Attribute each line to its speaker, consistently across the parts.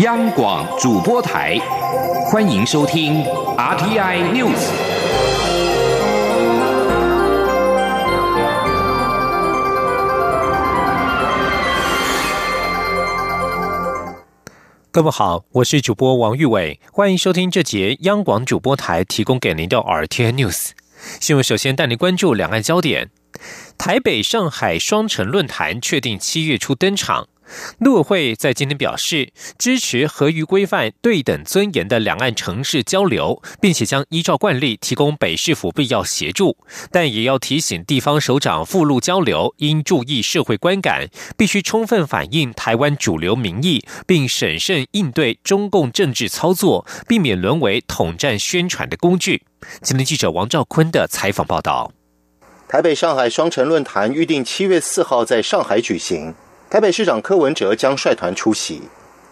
Speaker 1: 央广主播台，欢迎收听 RTI News。
Speaker 2: 各位好，我是主播王玉伟，欢迎收听这节央广主播台提供给您的 RTI News 新闻。首先带您关注两岸焦点：台北、上海双城论坛确定七月初登场。陆委会在今天表示，支持合于规范、对等尊严的两岸城市交流，并且将依照惯例提供北市府必要协助，但也要提醒地方首长赴陆交流应注意社会观感，必须充分反映台湾主流民意，并审慎应对中共政治操作，避免沦为统战宣传的工具。今天记者王兆坤的采访报道：
Speaker 3: 台北、上海双城论坛预定七月四号在上海举行。台北市长柯文哲将率团出席。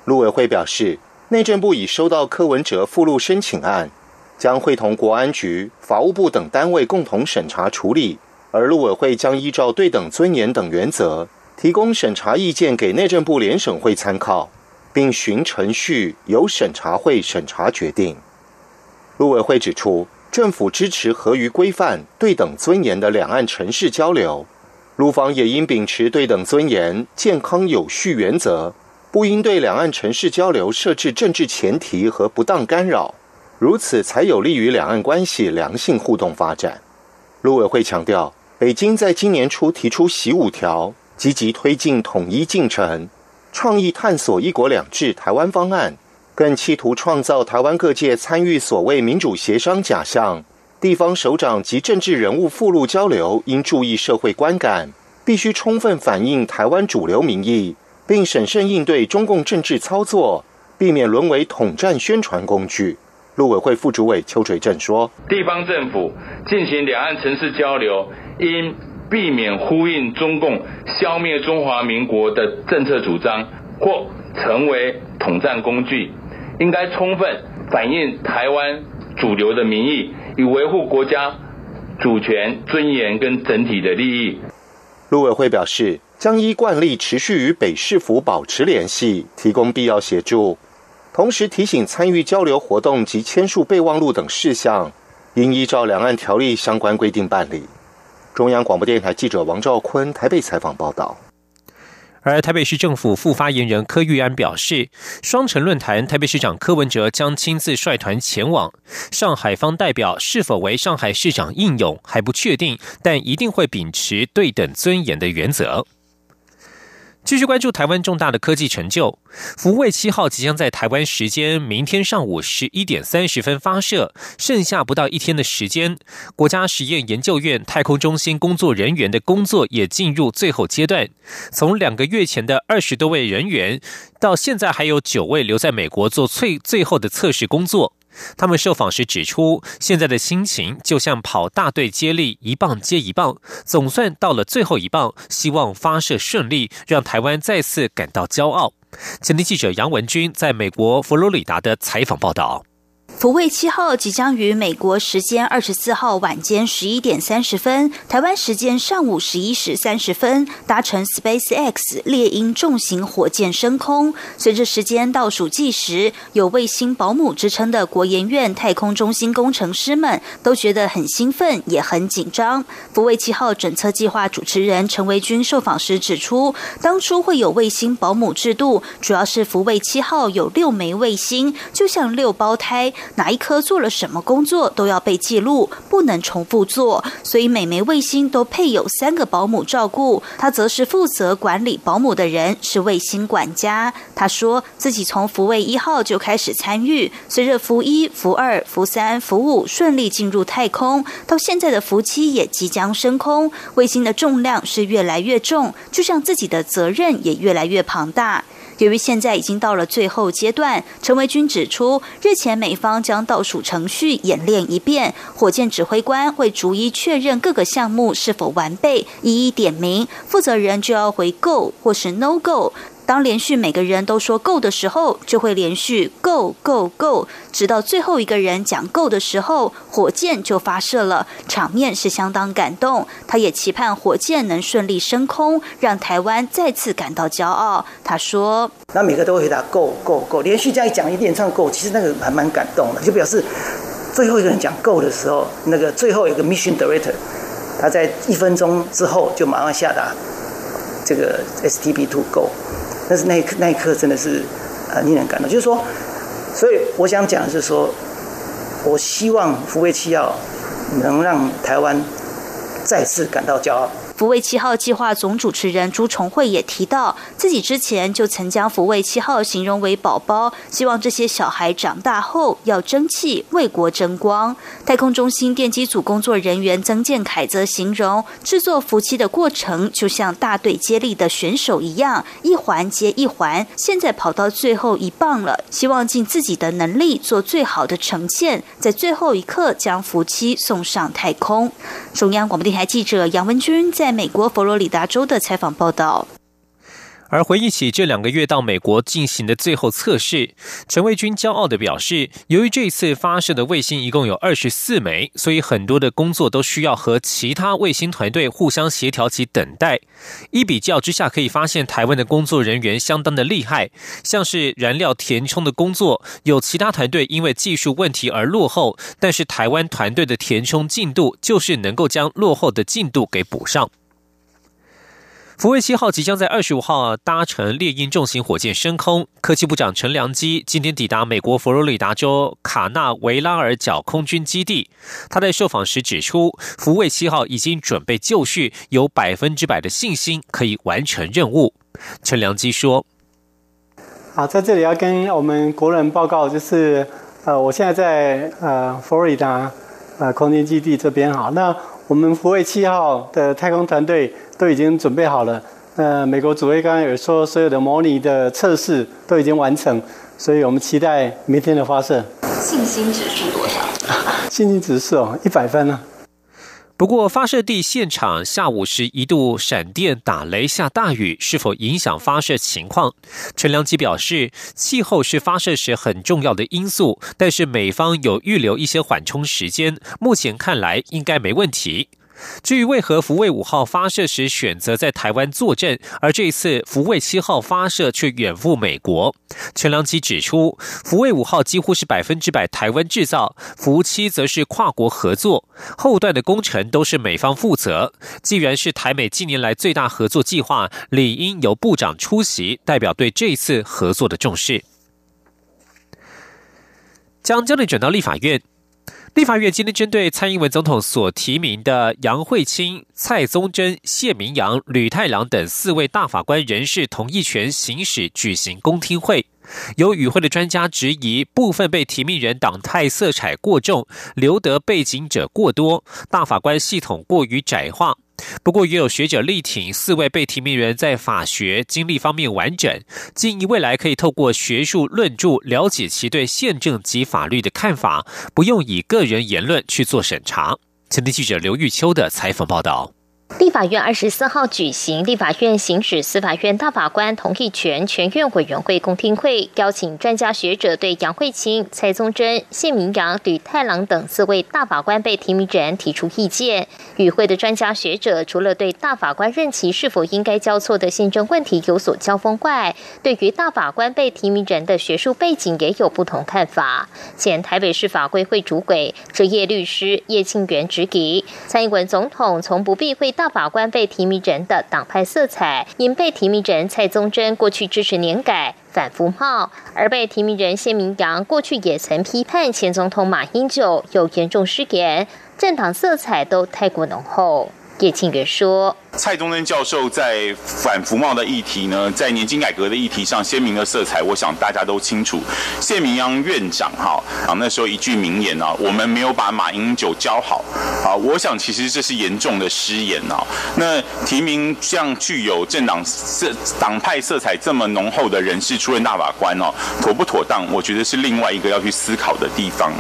Speaker 3: 陆委会表示，内政部已收到柯文哲附录申请案，将会同国安局、法务部等单位共同审查处理。而陆委会将依照对等尊严等原则，提供审查意见给内政部联审会参考，并循程序由审查会审查决定。陆委会指出，政府支持合于规范、对等尊严的两岸城市交流。陆方也应秉持对等尊严、健康有序原则，不应对两岸城市交流设置政治前提和不当干扰，如此才有利于两岸关系良性互动发展。陆委会强调，北京在今年初提出“习五条”，积极推进统一进程，创意探索“一国两制”台湾方案，更企图创造台湾各界参与所谓民主协商假象。地方首长及政治人物附录交流，应注意社会观感，必须充分反映台湾主流民意，并审慎应对中共政治操作，避免沦为统战宣传工具。陆委会副主委邱垂正说：“地方政府进行两岸城市交流，应避免呼应中共消灭中华民国的政策主张，或成为统战工具，应该充分反映台湾主流的民意。”以维护国家主权、尊严跟整体的利益。陆委会表示，将依惯例持续与北市府保持联系，提供必要协助，同时提醒参与交流活动及签署备忘录等事项，应依照两岸条例相关规定办理。中央广播电台记者王兆坤台北采访报道。
Speaker 2: 而台北市政府副发言人柯玉安表示，双城论坛台北市长柯文哲将亲自率团前往。上海方代表是否为上海市长应勇还不确定，但一定会秉持对等尊严的原则。继续关注台湾重大的科技成就，福卫七号即将在台湾时间明天上午十一点三十分发射，剩下不到一天的时间，国家实验研究院太空中心工作人员的工作也进入最后阶段。从两个月前的二十多位人员，到现在还有九位留在美国做最最后的测试工作。他们受访时指出，现在的心情就像跑大队接力，一棒接一棒，总算到了最后一棒，希望发射顺利，让台湾再次感到骄傲。前天记者杨文军在美国佛罗里达的采访报道。
Speaker 4: 福卫七号即将于美国时间二十四号晚间十一点三十分，台湾时间上午十一时三十分，搭乘 SpaceX 猎鹰重型火箭升空。随着时间倒数计时，有卫星保姆之称的国研院太空中心工程师们都觉得很兴奋，也很紧张。福卫七号整测计划主持人陈维军受访时指出，当初会有卫星保姆制度，主要是福卫七号有六枚卫星，就像六胞胎。哪一颗做了什么工作都要被记录，不能重复做，所以每枚卫星都配有三个保姆照顾。他则是负责管理保姆的人，是卫星管家。他说自己从福卫一号就开始参与，随着福一、福二、福三、福五顺利进入太空，到现在的福七也即将升空，卫星的重量是越来越重，就像自己的责任也越来越庞大。由于现在已经到了最后阶段，陈维军指出，日前美方将倒数程序演练一遍，火箭指挥官会逐一确认各个项目是否完备，一一点名，负责人就要回购或是 No Go。当连续每个人都说够的时候，就会连续够够够，直到最后一个人讲够的时候，火箭就发射了，场面是相当感动。他也期盼火箭能顺利升空，让台湾再次感到骄傲。他说：“
Speaker 5: 那每个都会回答够够够，连续这样讲一连唱够，其实那个还蛮感动的，就表示最后一个人讲够的时候，那个最后一个 mission director，他在一分钟之后就马上下达这个 STP two go。”但是那一刻，那一刻真的是，呃，令人感动。就是说，所以我想讲的是说，我希望福威七药能让台湾再次感到骄傲。
Speaker 4: 福卫七号计划总主持人朱重惠也提到，自己之前就曾将福卫七号形容为宝宝，希望这些小孩长大后要争气，为国争光。太空中心电机组工作人员曾建凯则形容，制作福气的过程就像大队接力的选手一样，一环接一环，现在跑到最后一棒了，希望尽自己的能力做最好的呈现，在最后一刻将福气送上太空。中央广播电台记者杨文君在。在美国佛罗里达州的采访报道。
Speaker 2: 而回忆起这两个月到美国进行的最后测试，陈卫军骄傲的表示，由于这次发射的卫星一共有二十四枚，所以很多的工作都需要和其他卫星团队互相协调及等待。一比较之下，可以发现台湾的工作人员相当的厉害，像是燃料填充的工作，有其他团队因为技术问题而落后，但是台湾团队的填充进度就是能够将落后的进度给补上。福卫七号即将在二十五号搭乘猎鹰重型火箭升空。科技部长陈良基今天抵达美国佛罗里达州卡纳维拉尔角空军基地。他在受访时指出，福卫七号已经准备就绪，有百分之百的信心可以完成任务。陈良基说：“
Speaker 6: 好，在这里要跟我们国人报告，就是呃，我现在在呃佛罗里达呃空军基地这边。好，那我们福卫七号的太空团队。”都已经准备好了。那，美国主卫刚刚有说，所有的模拟的测试都已经完成，所以我们期待明天的发射。
Speaker 4: 信心指数多少？
Speaker 6: 信心指数哦，一百分呢。
Speaker 2: 不过发射地现场下午时一度闪电打雷下大雨，是否影响发射情况？陈良基表示，气候是发射时很重要的因素，但是美方有预留一些缓冲时间，目前看来应该没问题。至于为何福卫五号发射时选择在台湾坐镇，而这一次福卫七号发射却远赴美国，陈良基指出，福卫五号几乎是百分之百台湾制造，福七则是跨国合作，后段的工程都是美方负责。既然是台美近年来最大合作计划，理应由部长出席，代表对这次合作的重视。将焦点转到立法院。立法院今天针对蔡英文总统所提名的杨惠清、蔡宗珍、谢明阳、吕太郎等四位大法官人士同意权行使举行公听会，有与会的专家质疑部分被提名人党派色彩过重，留得背景者过多，大法官系统过于窄化。不过，也有学者力挺四位被提名人在法学经历方面完整，建议未来可以透过学术论著了解其对宪政及法律的看法，不用以个人言论去做审查。前天记者刘玉秋的采访报道。
Speaker 7: 立法院二十四号举行立法院行使司法院大法官同意权全院委员会公听会，邀请专家学者对杨慧清、蔡宗珍、谢明阳、吕太郎等四位大法官被提名人提出意见。与会的专家学者除了对大法官任期是否应该交错的宪政问题有所交锋外，对于大法官被提名人的学术背景也有不同看法。前台北市法规会主委、职业律师叶庆元指给蔡英文总统从不避讳大。大法官被提名人的党派色彩，因被提名人蔡宗珍过去支持年改反服贸，而被提名人谢明阳过去也曾批判前总统马英九有严重失言，政党色彩都太过浓厚。叶庆元说。
Speaker 8: 蔡宗恩教授在反服贸的议题呢，在年金改革的议题上鲜明的色彩，我想大家都清楚。谢明阳院长哈啊，那时候一句名言啊，我们没有把马英九教好啊，我想其实这是严重的失言啊。那提名像具有政党色党派色彩这么浓厚的人士出任大法官哦，妥不妥当？我觉得是另外一个要去思考的地方。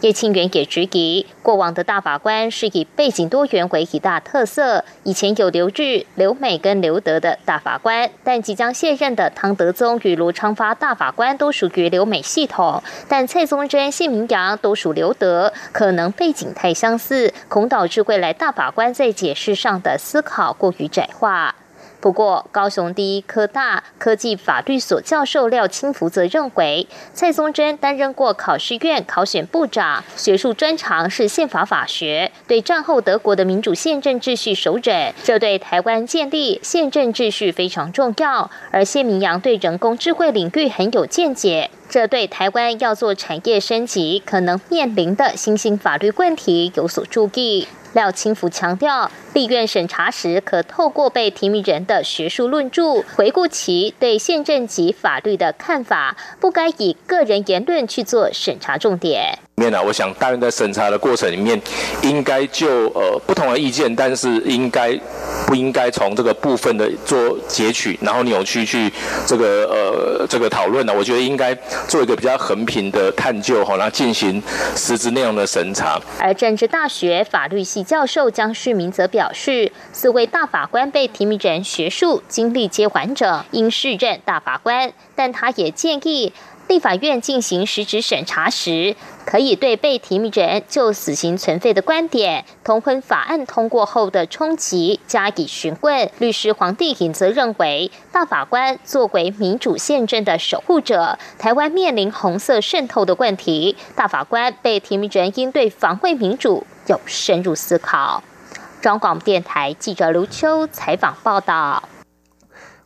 Speaker 7: 叶庆元也质疑，过往的大法官是以背景多元为一大特特色。以前有刘志、刘美跟刘德的大法官，但即将卸任的汤德宗与卢昌发大法官都属于刘美系统，但蔡宗珍、谢明阳都属刘德，可能背景太相似，恐导致未来大法官在解释上的思考过于窄化。不过，高雄第一科大科技法律所教授廖清福则认为，蔡松珍担任过考试院考选部长，学术专长是宪法法学，对战后德国的民主宪政秩序熟稔，这对台湾建立宪政秩序非常重要。而谢明阳对人工智慧领域很有见解，这对台湾要做产业升级可能面临的新兴法律问题有所注意。廖清福强调，立院审查时可透过被提名人的学术论著，回顾其对宪政及法律的看法，不该以个人言论去做审查重点。
Speaker 9: 面呢，我想大人在审查的过程里面，应该就呃不同的意见，但是应该不应该从这个部分的做截取，然后扭曲去这个呃这个讨论呢？我觉得应该做一个比较横平的探究哈，然后进行实质内容的审查。
Speaker 7: 而政治大学法律系教授江旭明则表示，四位大法官被提名人学术经历皆完整，应适任大法官，但他也建议。立法院进行实质审查时，可以对被提名人就死刑存废的观点、同婚法案通过后的冲击加以询问。律师黄帝颖则认为，大法官作为民主宪政的守护者，台湾面临红色渗透的问题，大法官被提名人应对防卫民主有深入思考。中广电台记者刘秋采访报道。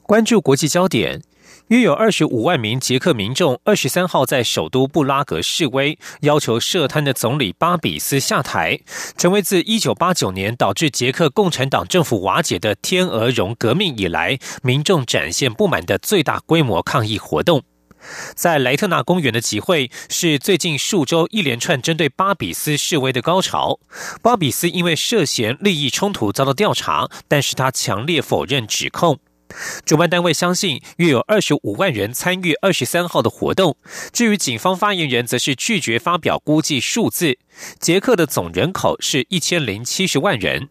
Speaker 2: 关注国际焦点。约有二十五万名捷克民众二十三号在首都布拉格示威，要求涉贪的总理巴比斯下台，成为自一九八九年导致捷克共产党政府瓦解的天鹅绒革命以来，民众展现不满的最大规模抗议活动。在莱特纳公园的集会是最近数周一连串针对巴比斯示威的高潮。巴比斯因为涉嫌利益冲突遭到调查，但是他强烈否认指控。主办单位相信约有二十五万人参与二十三号的活动。至于警方发言人，则是拒绝发表估计数字。捷克的总人口是一千零七十万人。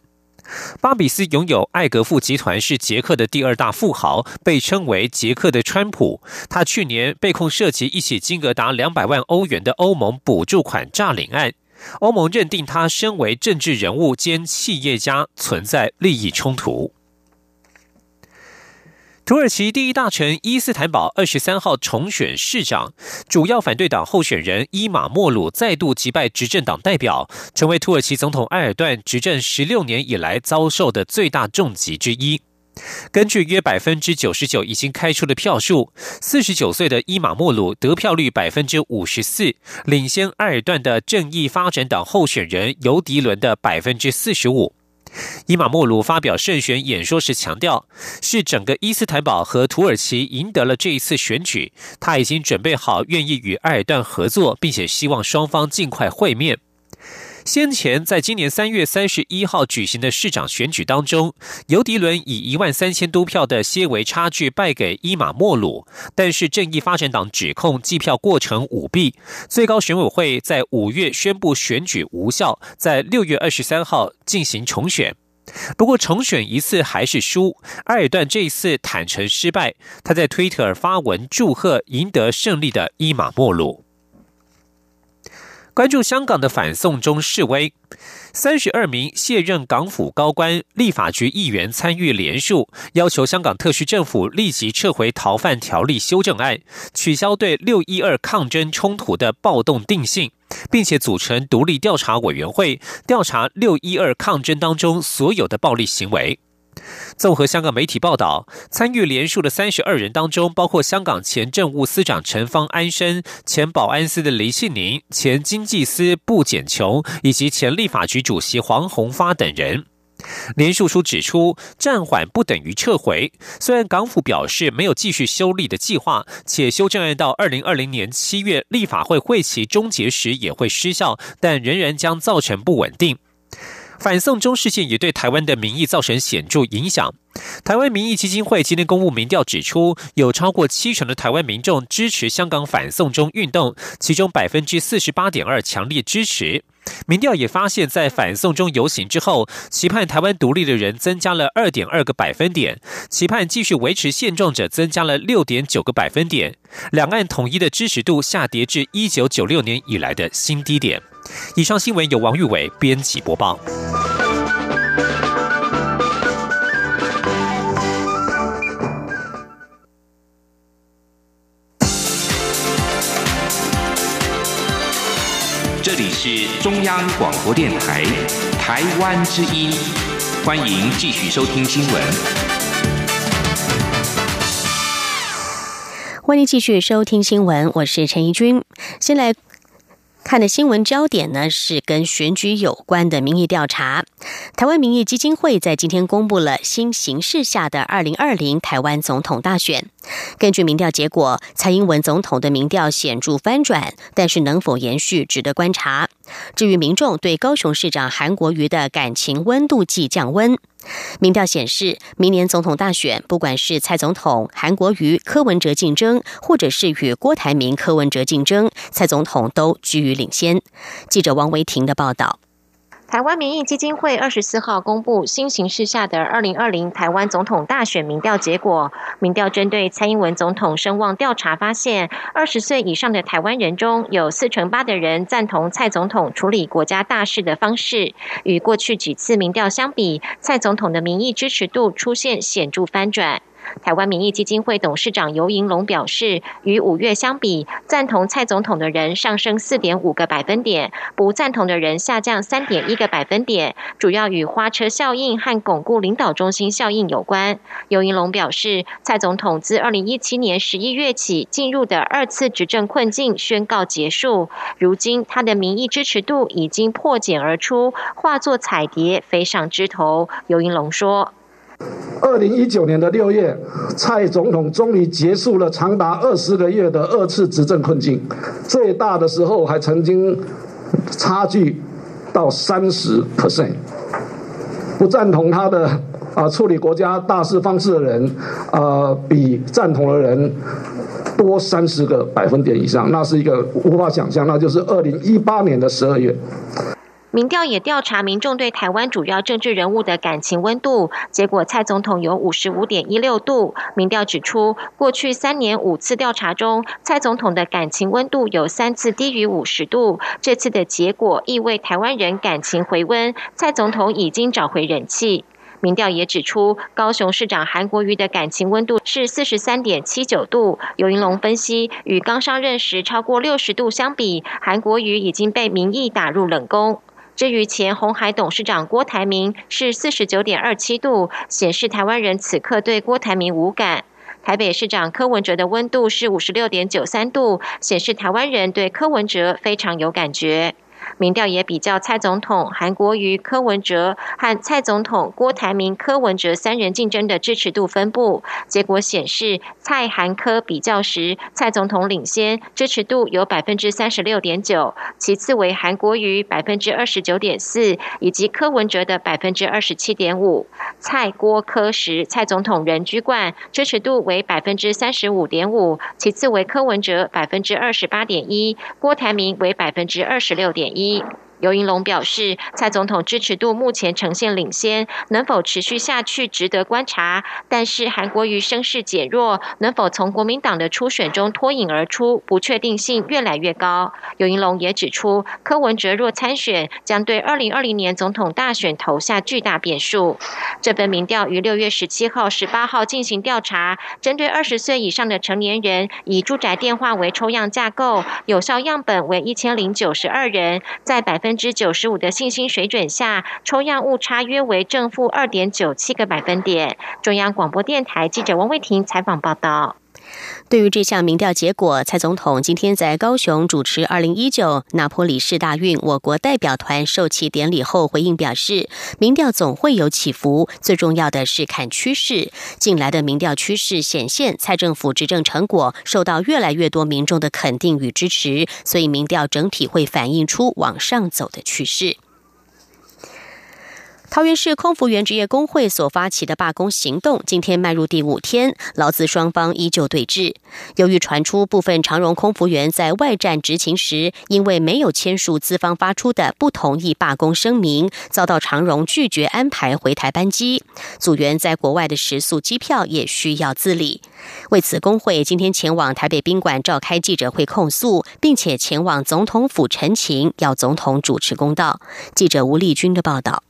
Speaker 2: 巴比斯拥有艾格富集团，是捷克的第二大富豪，被称为捷克的川普。他去年被控涉及一起金额达两百万欧元的欧盟补助款诈领案。欧盟认定他身为政治人物兼企业家，存在利益冲突。土耳其第一大臣伊斯坦堡二十三号重选市长，主要反对党候选人伊马莫鲁再度击败执政党代表，成为土耳其总统埃尔段执政十六年以来遭受的最大重击之一。根据约百分之九十九已经开出的票数，四十九岁的伊马莫鲁得票率百分之五十四，领先埃尔段的正义发展党候选人尤迪伦的百分之四十五。伊马莫鲁发表胜选演说时强调，是整个伊斯坦堡和土耳其赢得了这一次选举。他已经准备好，愿意与埃尔段合作，并且希望双方尽快会面。先前在今年三月三十一号举行的市长选举当中，尤迪伦以一万三千多票的些微差距败给伊马莫鲁，但是正义发展党指控计票过程舞弊，最高选委会在五月宣布选举无效，在六月二十三号进行重选。不过重选一次还是输，埃尔段这一次坦诚失败，他在推特发文祝贺赢得胜利的伊马莫鲁。关注香港的反送中示威，三十二名卸任港府高官、立法局议员参与联署，要求香港特区政府立即撤回逃犯条例修正案，取消对六一二抗争冲突的暴动定性，并且组成独立调查委员会，调查六一二抗争当中所有的暴力行为。综合香港媒体报道，参与联署的三十二人当中，包括香港前政务司长陈方安生、前保安司的黎庆宁、前经济司布简琼以及前立法局主席黄宏发等人。联署书指出，暂缓不等于撤回。虽然港府表示没有继续修例的计划，且修正案到二零二零年七月立法会会期终结时也会失效，但仍然将造成不稳定。反送中事件也对台湾的民意造成显著影响。台湾民意基金会今天公布民调指出，有超过七成的台湾民众支持香港反送中运动，其中百分之四十八点二强烈支持。民调也发现，在反送中游行之后，期盼台湾独立的人增加了二点二个百分点，期盼继续维持现状者增加了六点九个百分点，两岸统一的支持度下跌至一九九六年以来的新低点。以上新闻由王玉伟编辑播报。
Speaker 1: 这里是中央广播电台台湾之音，欢迎继续收听新闻。
Speaker 10: 欢迎继续收听新闻，我是陈怡君，先来。看的新闻焦点呢是跟选举有关的民意调查。台湾民意基金会在今天公布了新形势下的二零二零台湾总统大选。根据民调结果，蔡英文总统的民调显著翻转，但是能否延续值得观察。至于民众对高雄市长韩国瑜的感情温度计降温。民调显示，明年总统大选，不管是蔡总统、韩国瑜、柯文哲竞争，或者是与郭台铭、柯文哲竞争，蔡总统都居于领先。记者王维婷的报道。
Speaker 11: 台湾民意基金会二十四号公布新形势下的二零二零台湾总统大选民调结果。民调针对蔡英文总统声望调查发现，二十岁以上的台湾人中有四成八的人赞同蔡总统处理国家大事的方式。与过去几次民调相比，蔡总统的民意支持度出现显著翻转。台湾民意基金会董事长尤银龙表示，与五月相比，赞同蔡总统的人上升四点五个百分点，不赞同的人下降三点一个百分点，主要与花车效应和巩固领导中心效应有关。尤银龙表示，蔡总统自二零一七年十一月起进入的二次执政困境宣告结束，如今他的民意支持度已经破茧而出，化作彩蝶飞上枝头。尤银龙说。
Speaker 12: 二零一九年的六月，蔡总统终于结束了长达二十个月的二次执政困境。最大的时候还曾经差距到三十 percent，不赞同他的啊处理国家大事方式的人，呃，比赞同的人多三十个百分点以上，那是一个无法想象。那就是二零一八年的十二月。
Speaker 11: 民调也调查民众对台湾主要政治人物的感情温度，结果蔡总统有五十五点一六度。民调指出，过去三年五次调查中，蔡总统的感情温度有三次低于五十度。这次的结果意味台湾人感情回温，蔡总统已经找回人气。民调也指出，高雄市长韩国瑜的感情温度是四十三点七九度。尤云龙分析，与刚上任时超过六十度相比，韩国瑜已经被民意打入冷宫。至于前红海董事长郭台铭是四十九点二七度，显示台湾人此刻对郭台铭无感。台北市长柯文哲的温度是五十六点九三度，显示台湾人对柯文哲非常有感觉。民调也比较蔡总统韩国瑜、柯文哲和蔡总统郭台铭、柯文哲三人竞争的支持度分布，结果显示蔡韩柯比较时，蔡总统领先，支持度有百分之三十六点九，其次为韩国瑜百分之二十九点四，以及柯文哲的百分之二十七点五。蔡郭柯时，蔡总统仍居冠，支持度为百分之三十五点五，其次为柯文哲百分之二十八点一，郭台铭为百分之二十六点一。一。尤银龙表示，蔡总统支持度目前呈现领先，能否持续下去值得观察。但是韩国瑜声势减弱，能否从国民党的初选中脱颖而出，不确定性越来越高。尤银龙也指出，柯文哲若参选，将对二零二零年总统大选投下巨大变数。这份民调于六月十七号、十八号进行调查，针对二十岁以上的成年人，以住宅电话为抽样架构，有效样本为一千零九十二人，在百分。百分之九十五的信心水准下，抽样误差约为正负二点九七个百分点。中央广播电台记者王卫婷采访报道。
Speaker 10: 对于这项民调结果，蔡总统今天在高雄主持二零一九拿坡里市大运我国代表团授旗典礼后回应表示，民调总会有起伏，最重要的是看趋势。近来的民调趋势显现，蔡政府执政成果受到越来越多民众的肯定与支持，所以民调整体会反映出往上走的趋势。桃园市空服员职业工会所发起的罢工行动，今天迈入第五天，劳资双方依旧对峙。由于传出部分长荣空服员在外站执勤时，因为没有签署资方发出的不同意罢工声明，遭到长荣拒绝安排回台班机，组员在国外的食宿机票也需要自理。为此，工会今天前往台北宾馆召开记者会控诉，并且前往总统府陈情，要总统主持公道。记者吴丽君的报道。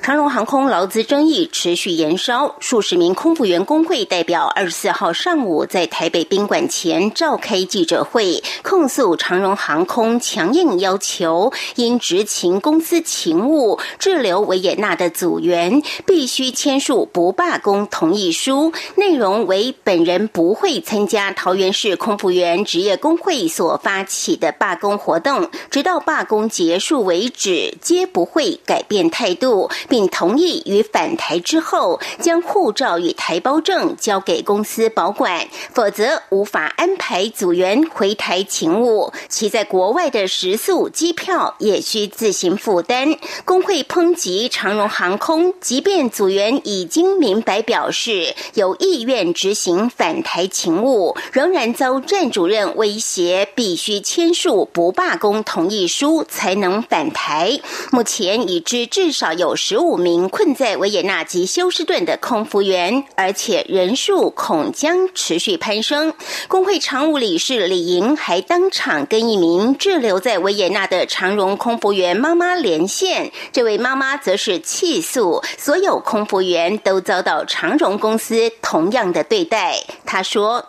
Speaker 13: 长荣航空劳资争议持续延烧，数十名空服员工会代表二十四号上午在台北宾馆前召开记者会，控诉长荣航空强硬要求因执勤公司勤务滞留维也纳的组员必须签署不罢工同意书，内容为本人不会参加桃园市空服员职业工会所发起的罢工活动，直到罢工结束为止，皆不会改变态度。并同意于返台之后，将护照与台胞证交给公司保管，否则无法安排组员回台勤务。其在国外的食宿、机票也需自行负担。工会抨击长荣航空，即便组员已经明白表示有意愿执行返台勤务，仍然遭站主任威胁，必须签署不罢工同意书才能返台。目前已知至少。有十五名困在维也纳及休斯顿的空服员，而且人数恐将持续攀升。工会常务理事李莹还当场跟一名滞留在维也纳的长荣空服员妈妈连线，这位妈妈则是气诉所有空服员都遭到长荣公司同样的对待。她说。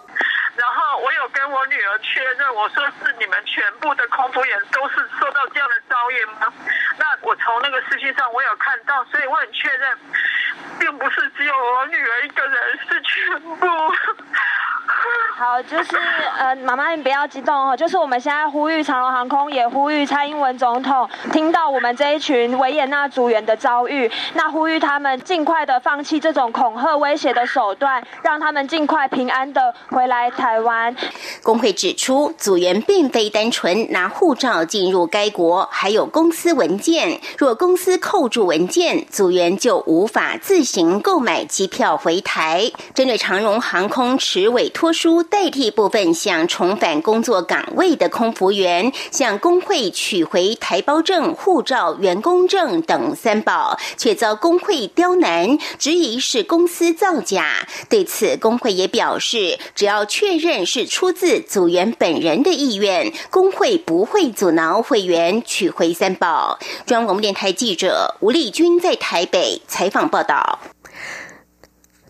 Speaker 14: 然后我有跟我女儿确认，我说是你们全部的空服员都是受到这样的遭遇吗？那我从那个视频上我有看到，所以我很确认，并不是只有我女儿一个人，是全部。
Speaker 15: 好，就是呃，妈妈你不要激动哦，就是我们现在呼吁长荣航空，也呼吁蔡英文总统，听到我们这一群维也纳组员的遭遇，那呼吁他们尽快的放弃这种恐吓威胁的手段，让他们尽快平安的回来台湾。
Speaker 13: 工会指出，组员并非单纯拿护照进入该国，还有公司文件，若公司扣住文件，组员就无法自行购买机票回台。针对长荣航空持委托托书。代替部分想重返工作岗位的空服员向工会取回台胞证、护照、员工证等三宝，却遭工会刁难，质疑是公司造假。对此，工会也表示，只要确认是出自组员本人的意愿，工会不会阻挠会员取回三宝。中央广播电台记者吴丽君在台北采访报道。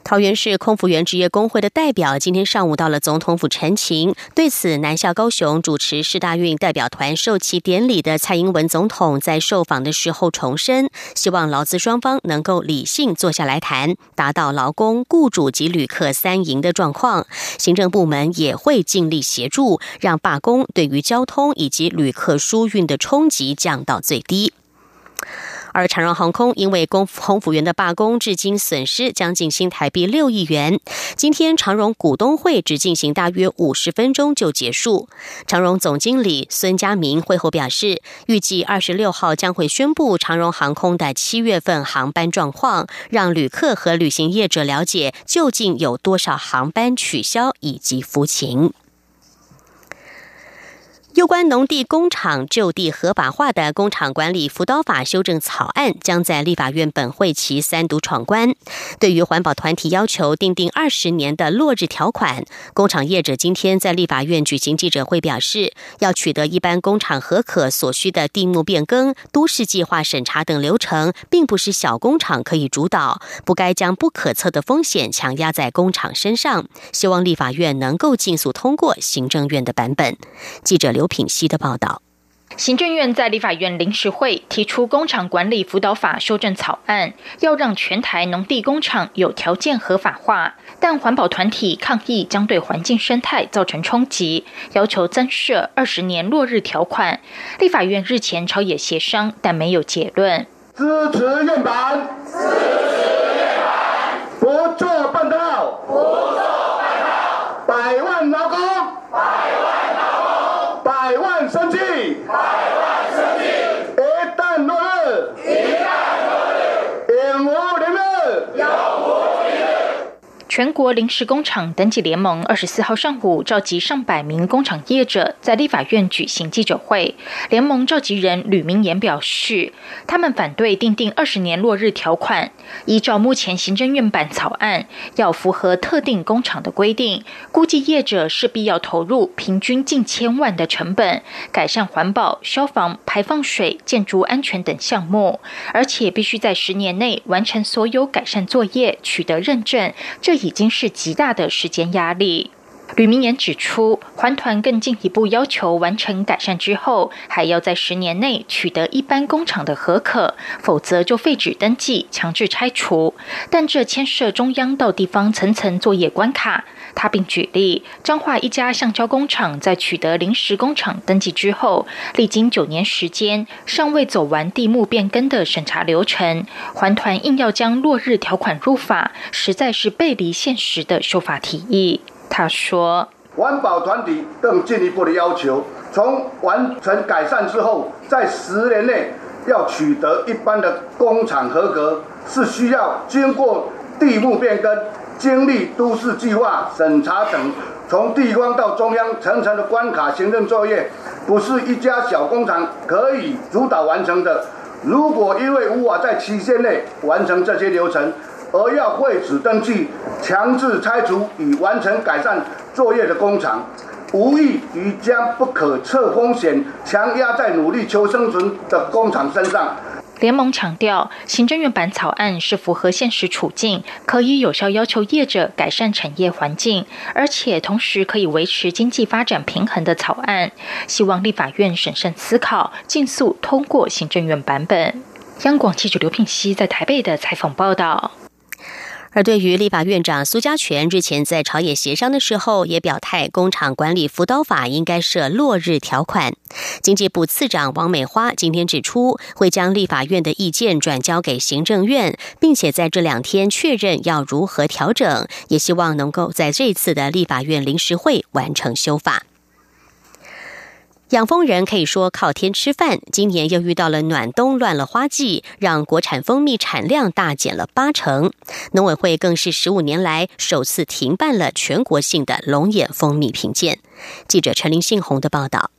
Speaker 10: 桃园市空服员职业工会的代表今天上午到了总统府陈情，对此南下高雄主持市大运代表团授旗典礼的蔡英文总统在受访的时候重申，希望劳资双方能够理性坐下来谈，达到劳工、雇主及旅客三赢的状况。行政部门也会尽力协助，让罢工对于交通以及旅客疏运的冲击降到最低。而长荣航空因为空空服员的罢工，至今损失将近新台币六亿元。今天长荣股东会只进行大约五十分钟就结束。长荣总经理孙家明会后表示，预计二十六号将会宣布长荣航空的七月份航班状况，让旅客和旅行业者了解究竟有多少航班取消以及服勤。有关农地工厂就地合法化的工厂管理辅导法修正草案，将在立法院本会期三读闯关。对于环保团体要求订定二十年的落日条款，工厂业者今天在立法院举行记者会，表示要取得一般工厂合可所需的地目变更、都市计划审查等流程，并不是小工厂可以主导，不该将不可测的风险强压在工厂身上。希望立法院能够尽速通过行政院的版本。记者刘。品析的报道，
Speaker 16: 行政院在立法院临时会提出工厂管理辅导法修正草案，要让全台农地工厂有条件合法化，但环保团体抗议将对环境生态造成冲击，要求增设二十年落日条款。立法院日前朝野协商，但没有结论。
Speaker 17: 支持院版，支持院版，不做半套，不做半套，百万劳工，百万。百万生计，百万生计，一旦落日，一旦落日，
Speaker 16: 全国临时工厂登记联盟二十四号上午召集上百名工厂业者在立法院举行记者会。联盟召集人吕明言表示，他们反对订定二十年落日条款。依照目前行政院版草案，要符合特定工厂的规定，估计业者势必要投入平均近千万的成本，改善环保、消防、排放水、建筑安全等项目，而且必须在十年内完成所有改善作业，取得认证。这已已经是极大的时间压力。吕明言指出，环团更进一步要求完成改善之后，还要在十年内取得一般工厂的合可，否则就废止登记，强制拆除。但这牵涉中央到地方层层作业关卡。他并举例，彰化一家橡胶工厂在取得临时工厂登记之后，历经九年时间，尚未走完地目变更的审查流程，环团硬要将落日条款入法，实在是背离现实的修法提议。他说：“
Speaker 17: 环保团体更进一步的要求，从完成改善之后，在十年内要取得一般的工厂合格，是需要经过地目变更、经历都市计划审查等，从地方到中央层层的关卡行政作业，不是一家小工厂可以主导完成的。如果因为无法在期限内完成这些流程，而要废止登记、强制拆除已完成改善作业的工厂，无异于将不可测风险强压在努力求生存的工厂身上。
Speaker 16: 联盟强调，行政院版草案是符合现实处境，可以有效要求业者改善产业环境，而且同时可以维持经济发展平衡的草案。希望立法院审慎思考，尽速通过行政院版本。央广记者刘聘熙在台北的采访报道。
Speaker 10: 而对于立法院长苏家全日前在朝野协商的时候，也表态工厂管理辅导法应该设落日条款。经济部次长王美花今天指出，会将立法院的意见转交给行政院，并且在这两天确认要如何调整，也希望能够在这次的立法院临时会完成修法。养蜂人可以说靠天吃饭，今年又遇到了暖冬，乱了花季，让国产蜂蜜产量大减了八成。农委会更是十五年来首次停办了全国性的龙眼蜂蜜品鉴。记者陈林信宏的报道。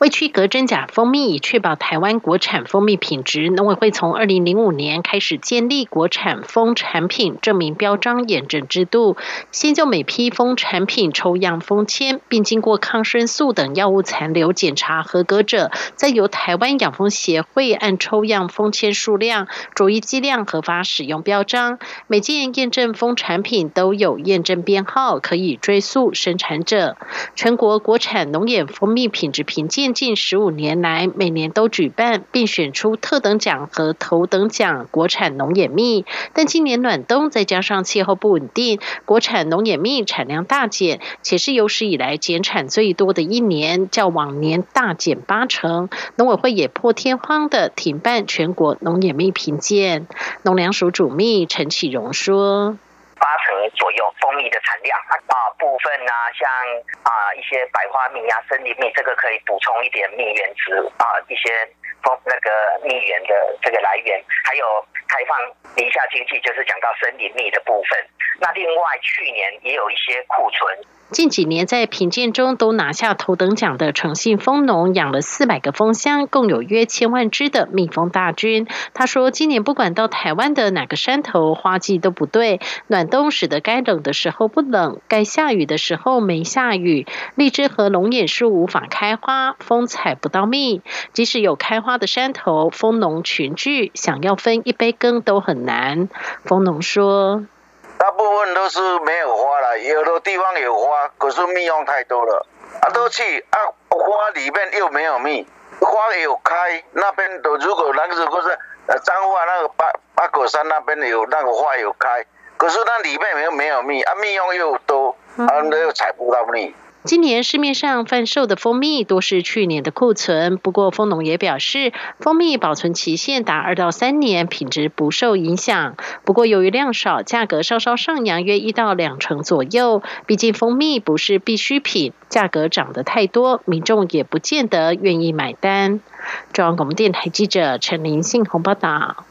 Speaker 18: 为区隔真假蜂蜜，以确保台湾国产蜂蜜品质，农委会从二零零五年开始建立国产蜂产品证明标章验证制度。先就每批蜂产品抽样蜂签，并经过抗生素等药物残留检查合格者，再由台湾养蜂协会按抽样蜂签数量逐一计量核发使用标章。每件验证蜂产品都有验证编号，可以追溯生产者。全国国产农业蜂蜜品质评鉴。近十五年来，每年都举办并选出特等奖和头等奖国产农眼蜜，但今年暖冬再加上气候不稳定，国产农眼蜜产量大减，且是有史以来减产最多的一年，较往年大减八成。农委会也破天荒的停办全国农眼蜜评鉴。农粮署主秘陈启荣说。
Speaker 19: 八成左右蜂蜜的产量啊，部分呢像啊一些百花蜜啊、森林蜜，这个可以补充一点蜜源值啊，一些蜂那个蜜源的这个来源，还有开放宁夏经济，就是讲到森林蜜的部分。那另外去年也有一些库存。
Speaker 18: 近几年在品鉴中都拿下头等奖的诚信蜂农养了四百个蜂箱，共有约千万只的蜜蜂大军。他说，今年不管到台湾的哪个山头，花季都不对，暖冬使得该冷的时候不冷，该下雨的时候没下雨，荔枝和龙眼树无法开花，蜂采不到蜜。即使有开花的山头，蜂农群聚，想要分一杯羹都很难。蜂农说。
Speaker 20: 大部分都是没有花了，有的地方有花，可是蜜用太多了。啊，都去啊，花里面又没有蜜，花有开，那边的如果那个如果是呃彰化那个八八果山那边有那个花有开，可是那里面又没有蜜，啊，蜜用又多，啊，那又采不到蜜。
Speaker 18: 今年市面上贩售的蜂蜜多是去年的库存，不过蜂农也表示，蜂蜜保存期限达二到三年，品质不受影响。不过由于量少，价格稍稍上扬约一到两成左右。毕竟蜂蜜不是必需品，价格涨得太多，民众也不见得愿意买单。中央广播电台记者陈林信宏报道。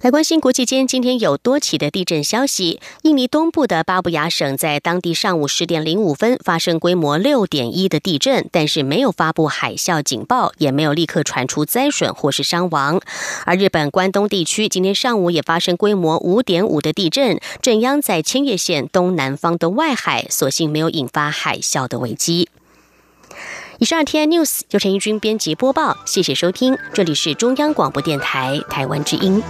Speaker 10: 来关心国际间，今天有多起的地震消息。印尼东部的巴布亚省在当地上午十点零五分发生规模六点一的地震，但是没有发布海啸警报，也没有立刻传出灾损或是伤亡。而日本关东地区今天上午也发生规模五点五的地震，震央在千叶县东南方的外海，所幸没有引发海啸的危机。十二天 News 由陈义军编辑播报，谢谢收听，这里是中央广播电台台湾之音。